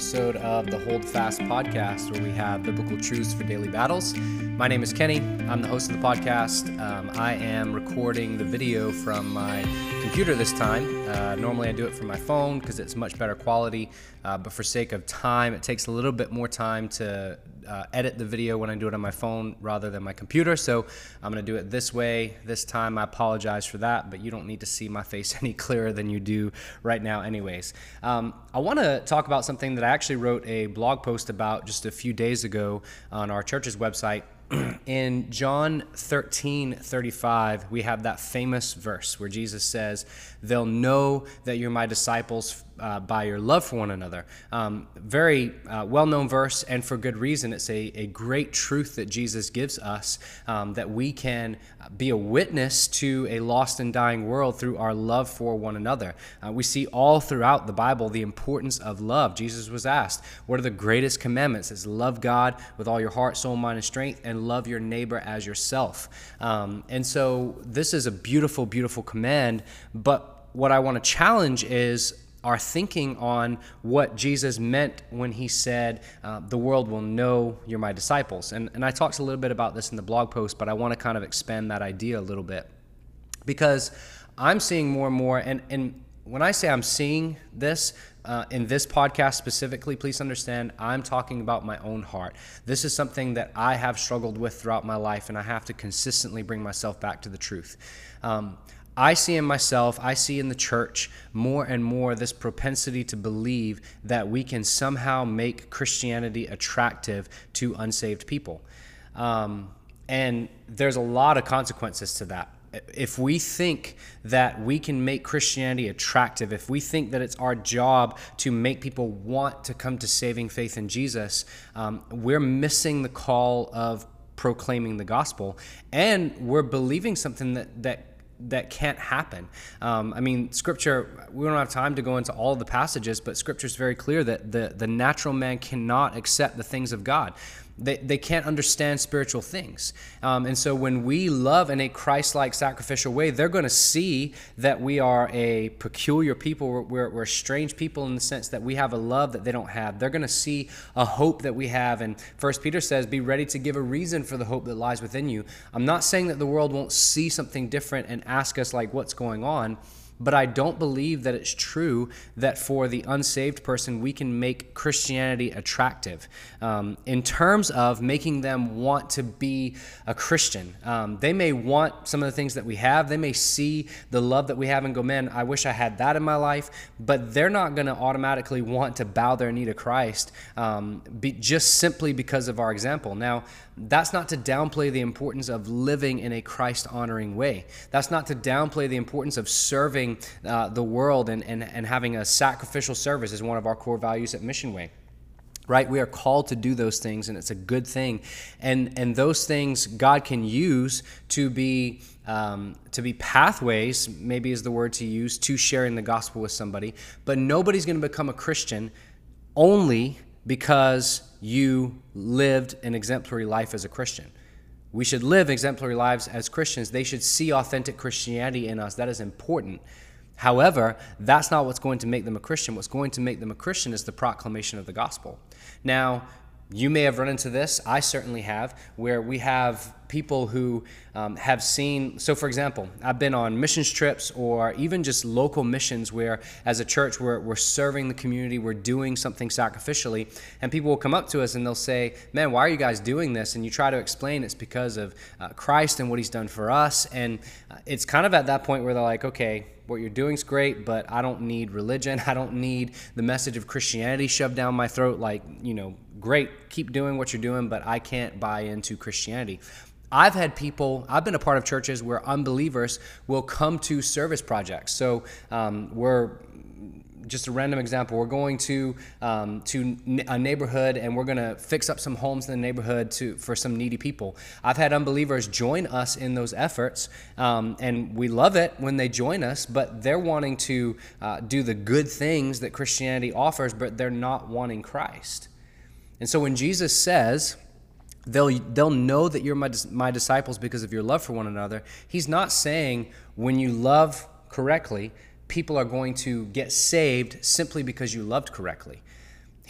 episode of the Hold Fast podcast, where we have biblical truths for daily battles. My name is Kenny. I'm the host of the podcast. Um, I am recording the video from my computer this time. Uh, normally, I do it from my phone because it's much better quality, uh, but for sake of time, it takes a little bit more time to uh, edit the video when I do it on my phone rather than my computer. So I'm going to do it this way this time. I apologize for that, but you don't need to see my face any clearer than you do right now, anyways. Um, I want to talk about something that I actually wrote a blog post about just a few days ago on our church's website. in John 13 35, we have that famous verse where Jesus says, They'll know that you're my disciples uh, by your love for one another. Um, very uh, well known verse, and for good reason. It's a, a great truth that Jesus gives us um, that we can be a witness to a lost and dying world through our love for one another. Uh, we see all throughout the Bible the importance of love. Jesus was asked, What are the greatest commandments? It's love God with all your heart, soul, mind, and strength, and love your neighbor as yourself. Um, and so this is a beautiful, beautiful command, but what I want to challenge is our thinking on what Jesus meant when he said, uh, The world will know you're my disciples. And, and I talked a little bit about this in the blog post, but I want to kind of expand that idea a little bit. Because I'm seeing more and more, and, and when I say I'm seeing this, uh, in this podcast specifically, please understand I'm talking about my own heart. This is something that I have struggled with throughout my life, and I have to consistently bring myself back to the truth. Um, I see in myself, I see in the church more and more this propensity to believe that we can somehow make Christianity attractive to unsaved people. Um, and there's a lot of consequences to that. If we think that we can make Christianity attractive, if we think that it's our job to make people want to come to saving faith in Jesus, um, we're missing the call of proclaiming the gospel and we're believing something that, that that can't happen. Um, I mean, Scripture. We don't have time to go into all the passages, but Scripture is very clear that the the natural man cannot accept the things of God they, they can't understand spiritual things. Um, and so when we love in a Christ like sacrificial way, they're going to see that we are a peculiar people. We're, we're, we're, strange people in the sense that we have a love that they don't have. They're going to see a hope that we have. And First Peter says, Be ready to give a reason for the hope that lies within you. I'm not saying that the world won't see something different and ask us, like, what's going on. But I don't believe that it's true that for the unsaved person, we can make Christianity attractive um, in terms of making them want to be a Christian. Um, they may want some of the things that we have, they may see the love that we have and go, man, I wish I had that in my life, but they're not going to automatically want to bow their knee to Christ um, be, just simply because of our example. Now, that's not to downplay the importance of living in a Christ honoring way. That's not to downplay the importance of serving uh, the world and, and, and having a sacrificial service as one of our core values at Mission Way. Right? We are called to do those things and it's a good thing. And and those things god can use to be um, to be pathways maybe is the word to use to sharing the gospel with somebody. But nobody's going to become a christian only because you lived an exemplary life as a Christian. We should live exemplary lives as Christians. They should see authentic Christianity in us. That is important. However, that's not what's going to make them a Christian. What's going to make them a Christian is the proclamation of the gospel. Now, you may have run into this. I certainly have, where we have people who um, have seen. So, for example, I've been on missions trips or even just local missions where, as a church, we're, we're serving the community, we're doing something sacrificially, and people will come up to us and they'll say, Man, why are you guys doing this? And you try to explain it's because of uh, Christ and what he's done for us. And uh, it's kind of at that point where they're like, Okay, what you're doing is great, but I don't need religion. I don't need the message of Christianity shoved down my throat. Like, you know, great, keep doing what you're doing, but I can't buy into Christianity. I've had people, I've been a part of churches where unbelievers will come to service projects. So um, we're just a random example. We're going to um, to a neighborhood and we're going to fix up some homes in the neighborhood to for some needy people. I've had unbelievers join us in those efforts, um, and we love it when they join us. But they're wanting to uh, do the good things that Christianity offers, but they're not wanting Christ. And so when Jesus says, They'll, they'll know that you're my, my disciples because of your love for one another. He's not saying when you love correctly, people are going to get saved simply because you loved correctly.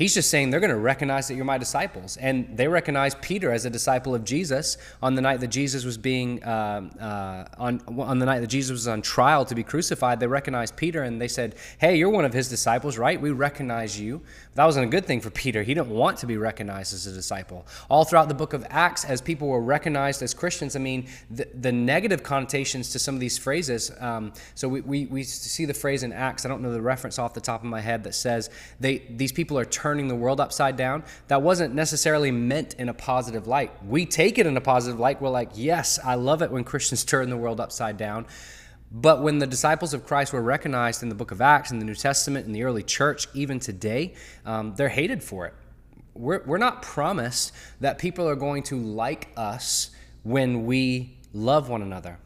He's just saying they're going to recognize that you're my disciples. And they recognize Peter as a disciple of Jesus on the night that Jesus was being, uh, uh, on, on the night that Jesus was on trial to be crucified. They recognized Peter and they said, Hey, you're one of his disciples, right? We recognize you. That wasn't a good thing for Peter. He didn't want to be recognized as a disciple. All throughout the book of Acts, as people were recognized as Christians, I mean, the, the negative connotations to some of these phrases. Um, so we, we, we see the phrase in Acts, I don't know the reference off the top of my head, that says they, these people are turning the world upside down. That wasn't necessarily meant in a positive light. We take it in a positive light. We're like, yes, I love it when Christians turn the world upside down. But when the disciples of Christ were recognized in the book of Acts, in the New Testament, in the early church, even today, um, they're hated for it. We're, we're not promised that people are going to like us when we love one another.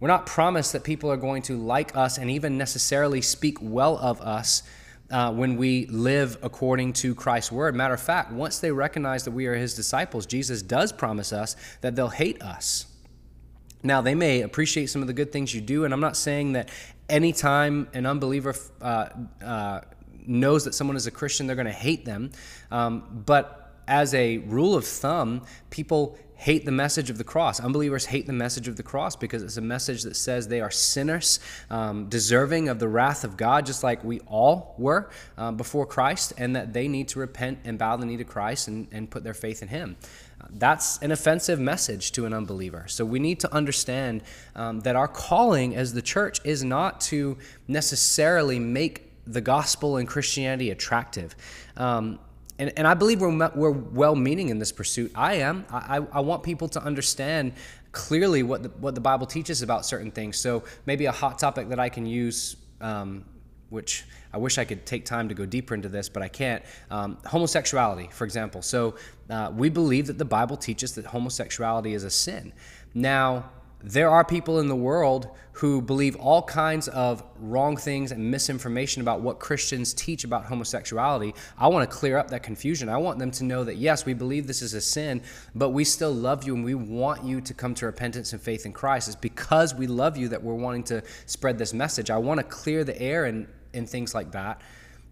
We're not promised that people are going to like us and even necessarily speak well of us uh, when we live according to Christ's word. Matter of fact, once they recognize that we are his disciples, Jesus does promise us that they'll hate us. Now, they may appreciate some of the good things you do, and I'm not saying that anytime an unbeliever uh, uh, knows that someone is a Christian, they're going to hate them. Um, but as a rule of thumb, people hate the message of the cross. Unbelievers hate the message of the cross because it's a message that says they are sinners, um, deserving of the wrath of God, just like we all were um, before Christ, and that they need to repent and bow the knee to Christ and, and put their faith in Him that's an offensive message to an unbeliever. So we need to understand um, that our calling as the church is not to necessarily make the gospel and Christianity attractive. Um, and, and I believe we're, we're well meaning in this pursuit. I am. I, I want people to understand clearly what the, what the Bible teaches about certain things. So maybe a hot topic that I can use. Um, which I wish I could take time to go deeper into this, but I can't. Um, homosexuality, for example. So uh, we believe that the Bible teaches that homosexuality is a sin. Now, there are people in the world who believe all kinds of wrong things and misinformation about what Christians teach about homosexuality. I want to clear up that confusion. I want them to know that, yes, we believe this is a sin, but we still love you and we want you to come to repentance and faith in Christ. It's because we love you that we're wanting to spread this message. I want to clear the air and, and things like that.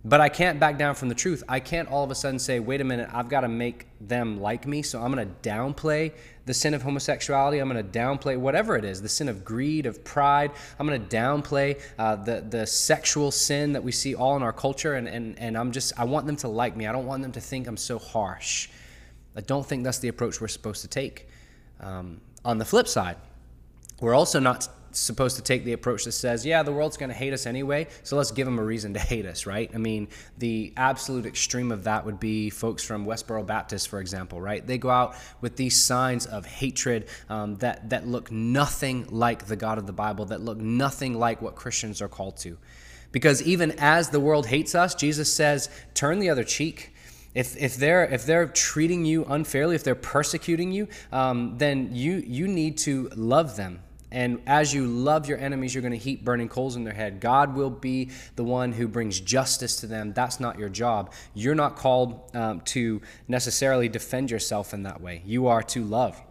But I can't back down from the truth. I can't all of a sudden say, wait a minute, I've got to make them like me. So I'm going to downplay the sin of homosexuality. I'm going to downplay whatever it is the sin of greed, of pride. I'm going to downplay uh, the, the sexual sin that we see all in our culture. And, and, and I'm just, I want them to like me. I don't want them to think I'm so harsh. I don't think that's the approach we're supposed to take. Um, on the flip side, we're also not supposed to take the approach that says, yeah, the world's going to hate us anyway, so let's give them a reason to hate us, right? I mean, the absolute extreme of that would be folks from Westboro Baptist, for example, right? They go out with these signs of hatred um, that, that look nothing like the God of the Bible, that look nothing like what Christians are called to. Because even as the world hates us, Jesus says, turn the other cheek. If, if they're if they're treating you unfairly, if they're persecuting you, um, then you you need to love them and as you love your enemies, you're going to heap burning coals in their head. God will be the one who brings justice to them. That's not your job. You're not called um, to necessarily defend yourself in that way. You are to love.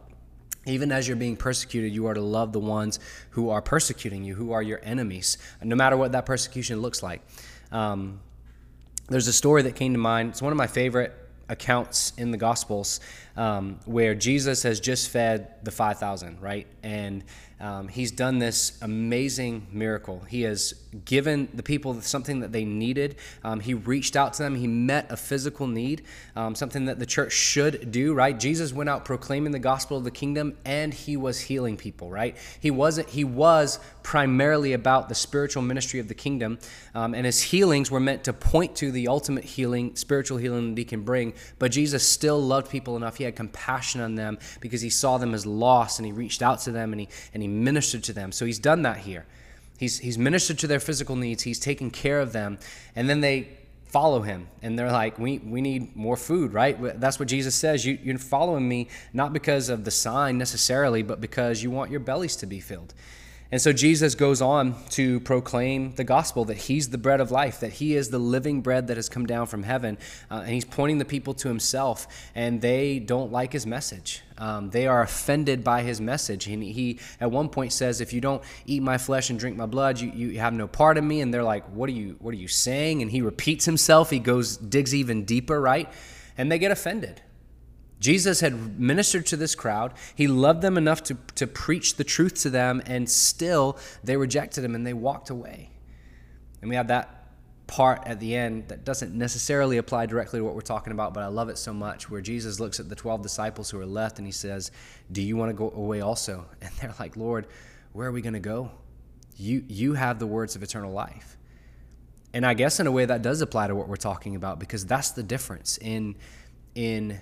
Even as you're being persecuted, you are to love the ones who are persecuting you, who are your enemies, no matter what that persecution looks like. Um, there's a story that came to mind. It's one of my favorite accounts in the Gospels um, where Jesus has just fed the 5,000, right? And um, he's done this amazing miracle. He has given the people something that they needed. Um, he reached out to them. He met a physical need, um, something that the church should do, right? Jesus went out proclaiming the gospel of the kingdom, and he was healing people, right? He wasn't. He was primarily about the spiritual ministry of the kingdom, um, and his healings were meant to point to the ultimate healing, spiritual healing that he can bring. But Jesus still loved people enough. He had compassion on them because he saw them as lost, and he reached out to them, and he and he ministered to them. So he's done that here. He's, he's ministered to their physical needs, he's taken care of them, and then they follow him and they're like we, we need more food right? That's what jesus says. You, you're following me not because of the sign necessarily but because you want your bellies to be filled And so Jesus goes on to proclaim the gospel that he's the bread of life, that he is the living bread that has come down from heaven. Uh, and he's pointing the people to himself, and they don't like his message. Um, they are offended by his message. And he, at one point, says, If you don't eat my flesh and drink my blood, you, you have no part of me. And they're like, what are, you, what are you saying? And he repeats himself. He goes, digs even deeper, right? And they get offended. Jesus had ministered to this crowd. He loved them enough to, to preach the truth to them, and still they rejected him and they walked away. And we have that part at the end that doesn't necessarily apply directly to what we're talking about, but I love it so much, where Jesus looks at the 12 disciples who are left and he says, Do you want to go away also? And they're like, Lord, where are we going to go? You, you have the words of eternal life. And I guess in a way that does apply to what we're talking about because that's the difference in, in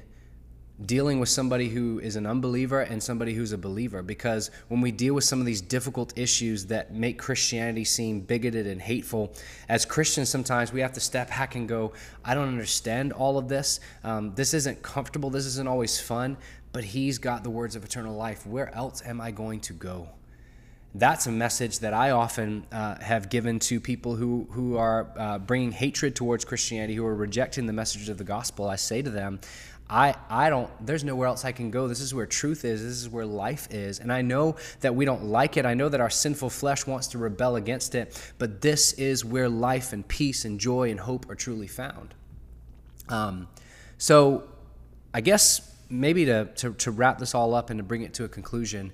dealing with somebody who is an unbeliever and somebody who's a believer because when we deal with some of these difficult issues that make Christianity seem bigoted and hateful, as Christians, sometimes we have to step back and go, I don't understand all of this. Um, this isn't comfortable. This isn't always fun, but He's got the words of eternal life. Where else am I going to go? That's a message that I often uh, have given to people who, who are uh, bringing hatred towards Christianity, who are rejecting the message of the gospel. I say to them, I, I don't, there's nowhere else I can go. This is where truth is. This is where life is. And I know that we don't like it. I know that our sinful flesh wants to rebel against it. But this is where life and peace and joy and hope are truly found. Um, so I guess maybe to, to, to wrap this all up and to bring it to a conclusion,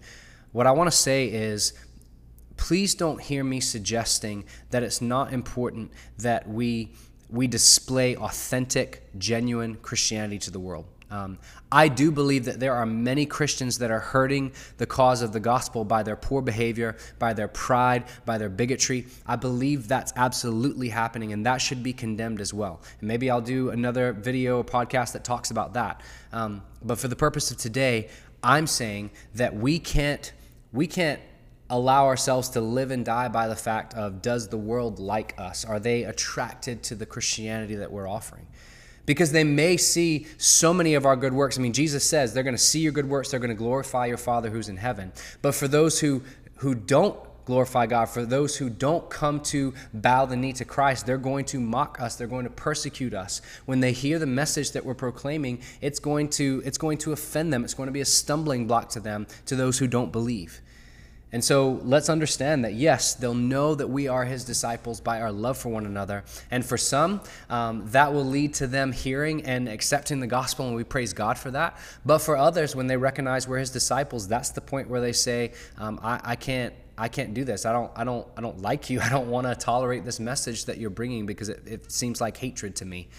what I want to say is please don't hear me suggesting that it's not important that we we display authentic, genuine Christianity to the world. Um, I do believe that there are many Christians that are hurting the cause of the gospel by their poor behavior, by their pride, by their bigotry. I believe that's absolutely happening, and that should be condemned as well. And maybe I'll do another video or podcast that talks about that. Um, but for the purpose of today, I'm saying that we can't we can't allow ourselves to live and die by the fact of does the world like us? Are they attracted to the Christianity that we're offering? Because they may see so many of our good works. I mean, Jesus says they're going to see your good works, they're going to glorify your Father who's in heaven. But for those who, who don't glorify God, for those who don't come to bow the knee to Christ, they're going to mock us, they're going to persecute us. When they hear the message that we're proclaiming, it's going to, it's going to offend them, it's going to be a stumbling block to them, to those who don't believe. And so let's understand that, yes, they'll know that we are his disciples by our love for one another. And for some, um, that will lead to them hearing and accepting the gospel, and we praise God for that. But for others, when they recognize we're his disciples, that's the point where they say, um, I, I can't. I can't do this. I don't. I don't. I don't like you. I don't want to tolerate this message that you're bringing because it, it seems like hatred to me.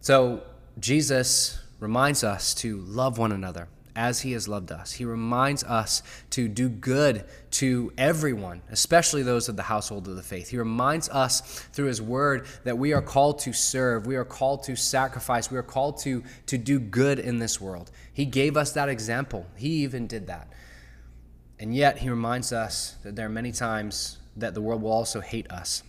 So Jesus reminds us to love one another as he has loved us. He reminds us to do good to everyone, especially those of the household of the faith. He reminds us through his word that we are called to serve, we are called to sacrifice, we are called to, to do good in this world. He gave us that example, he even did that. And yet, he reminds us that there are many times that the world will also hate us.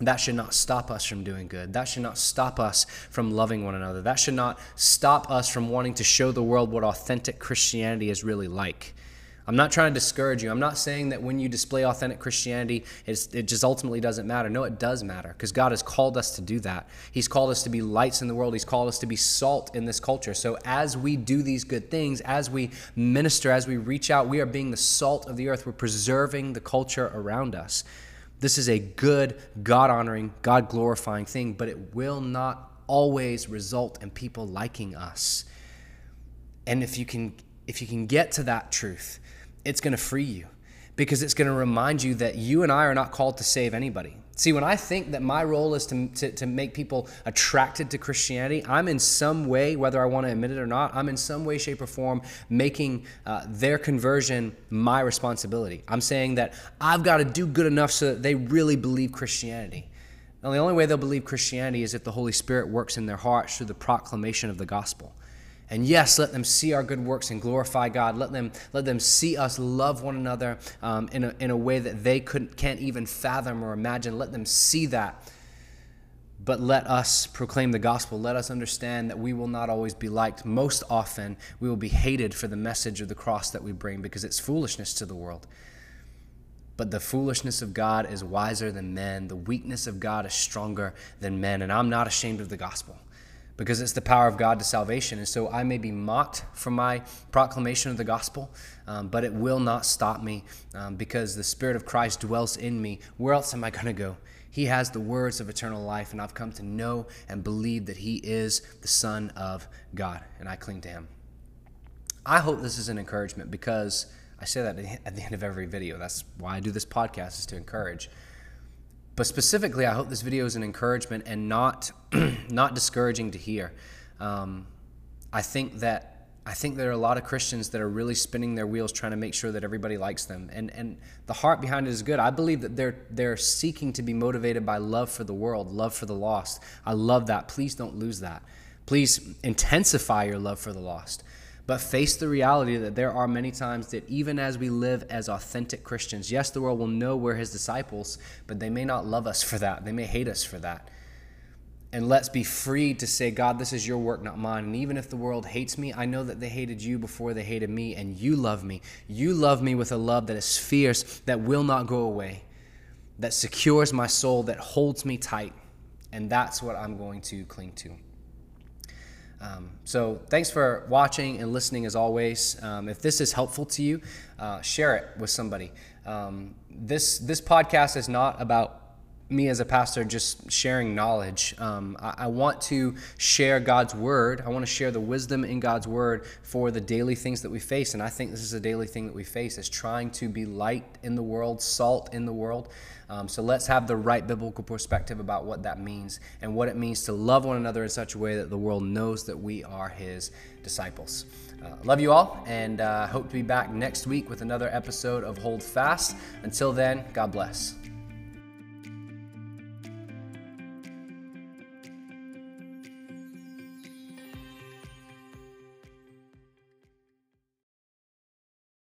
That should not stop us from doing good. That should not stop us from loving one another. That should not stop us from wanting to show the world what authentic Christianity is really like. I'm not trying to discourage you. I'm not saying that when you display authentic Christianity, it just ultimately doesn't matter. No, it does matter because God has called us to do that. He's called us to be lights in the world, He's called us to be salt in this culture. So as we do these good things, as we minister, as we reach out, we are being the salt of the earth. We're preserving the culture around us. This is a good, God honoring, God glorifying thing, but it will not always result in people liking us. And if you can if you can get to that truth, it's going to free you because it's going to remind you that you and I are not called to save anybody. See, when I think that my role is to, to, to, make people attracted to Christianity, I'm in some way, whether I want to admit it or not, I'm in some way, shape, or form making uh, their conversion my responsibility. I'm saying that I've got to do good enough so that they really believe Christianity. Now, the only way they'll believe Christianity is if the Holy Spirit works in their hearts through the proclamation of the gospel. And yes, let them see our good works and glorify God. Let them, let them see us love one another um, in, a, in a way that they couldn't, can't even fathom or imagine. Let them see that. But let us proclaim the gospel. Let us understand that we will not always be liked. Most often, we will be hated for the message of the cross that we bring because it's foolishness to the world. But the foolishness of God is wiser than men. The weakness of God is stronger than men. And I'm not ashamed of the gospel because it's the power of God to salvation. And so I may be mocked for my proclamation of the gospel, um, but it will not stop me um, because the Spirit of Christ dwells in me. Where else am I going to go? He has the words of eternal life, and I've come to know and believe that He is the Son of God, and I cling to Him. I hope this is an encouragement because I say that at the end of every video. That's why I do this podcast, is to encourage. But specifically, I hope this video is an encouragement and not not discouraging to hear. Um, I think that I think there are a lot of Christians that are really spinning their wheels trying to make sure that everybody likes them, and and the heart behind it is good. I believe that they're they're seeking to be motivated by love for the world, love for the lost. I love that. Please don't lose that. Please intensify your love for the lost but face the reality that there are many times that even as we live as authentic Christians, yes, the world will know we're his disciples, but they may not love us for that. They may hate us for that. And let's be free to say, God, this is your work, not mine. And even if the world hates me, I know that they hated you before they hated me, and you love me. You love me with a love that is fierce, that will not go away, that secures my soul, that holds me tight. And that's what I'm going to cling to. Um, so thanks for watching and listening as always. Um, if this is helpful to you, uh, share it with somebody. Um, this this podcast is not about me as a pastor just sharing knowledge. Um, I, I, want to share God's word. I want to share the wisdom in God's word for the daily things that we face. And I think this is a daily thing that we face is trying to be light in the world, salt in the world. Um, so let's have the right biblical perspective about what that means and what it means to love one another in such a way that the world knows that we are his disciples. Uh, love you all and uh, hope to be back next week with another episode of Hold Fast. Until then, God bless.